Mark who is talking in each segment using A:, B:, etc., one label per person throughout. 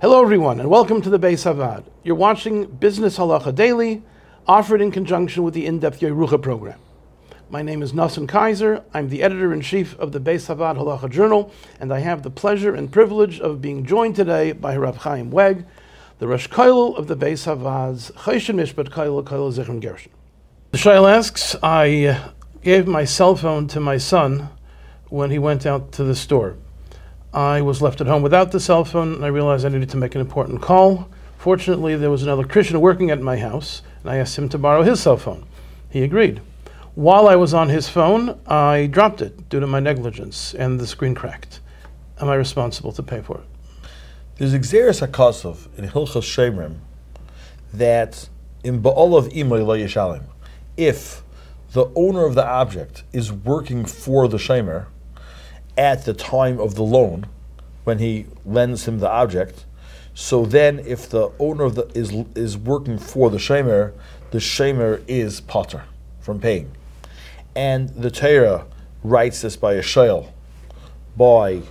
A: Hello, everyone, and welcome to the Bais HaVaad. You're watching Business Halacha Daily, offered in conjunction with the in-depth Yerucha program. My name is Nassim Kaiser. I'm the editor-in-chief of the Bais HaVaad Halacha Journal, and I have the pleasure and privilege of being joined today by Rav Chaim Weg, the Rosh Koilel of the Bais HaVaad's Choshen Mishpat Koilel Koilel Zichron Gershon. The Shail asks, I gave my cell phone to my son when he went out to the store. I was left at home without the cell phone, and I realized I needed to make an important call. Fortunately, there was another Christian working at my house, and I asked him to borrow his cell phone. He agreed. While I was on his phone, I dropped it due to my negligence, and the screen cracked. Am I responsible to pay for it?
B: There's Xeris HaKosov in Hilchos Shemrim that in Ba'olav Imoy Lo Yishalim, if the owner of the object is working for the Shemer, at the time of the loan, when he lends him the object. So then, if the owner the is is working for the shamer, the shamer is potter from paying, and the Torah writes this by a shayl, by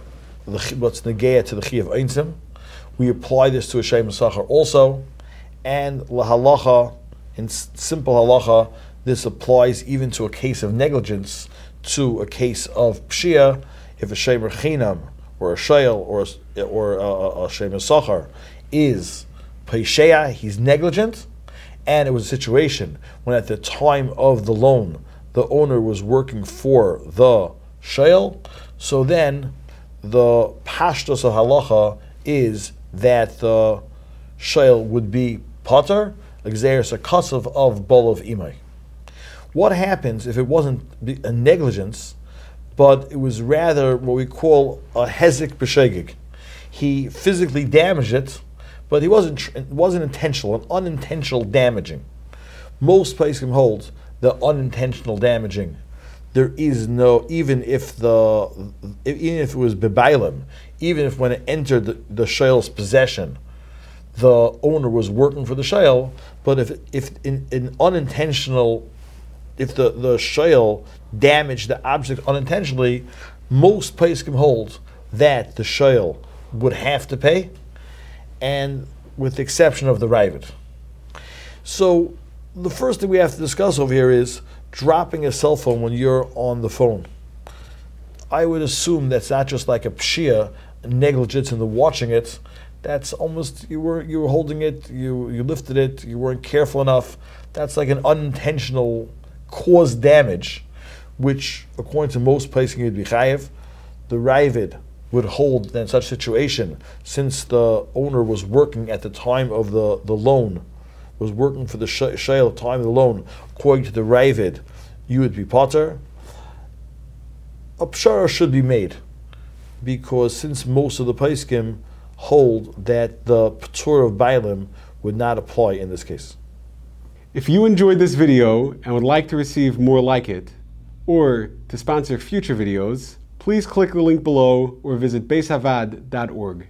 B: the, what's negaya to the chi of. We apply this to a shamer sachar also, and lahalacha in simple halacha, this applies even to a case of negligence, to a case of pshia if a shemer chinam or a shayel or a, or a, a, a shemer sachar is peisheya, he's negligent, and it was a situation when at the time of the loan the owner was working for the shayel, so then the pashtos of halacha is that the shayel would be potter, exeris a kasav of bol of imay. What happens if it wasn't a negligence? But it was rather what we call a hezek b'shegig. He physically damaged it, but he wasn't it wasn't intentional, an unintentional damaging. Most can hold the unintentional damaging. There is no even if the even if it was bebailim, even if when it entered the, the shale's possession, the owner was working for the shale, but if if in unintentional if the, the shayl damaged the object unintentionally, most Paiskim hold that the shayl would have to pay, and with the exception of the Raavad. So the first thing we have to discuss over here is dropping a cell phone when you're on the phone. I would assume that's not just like a pshia, negligence in the watching it. That's almost you were you were holding it, you you lifted it, you weren't careful enough. That's like an unintentional cause damage, which according to most places you'd be chayiv, the Raavad would hold in such situation, since the owner was working at the time of the, the loan, was working for the shale time of the loan, according to the Raavad, you would be potter. A pshara should be made, because since most of the paiskim hold that the patur of Bailim would not apply in this case.
C: If you enjoyed this video and would like to receive more like it, or to sponsor future videos, please click the link below or visit beishavad.org.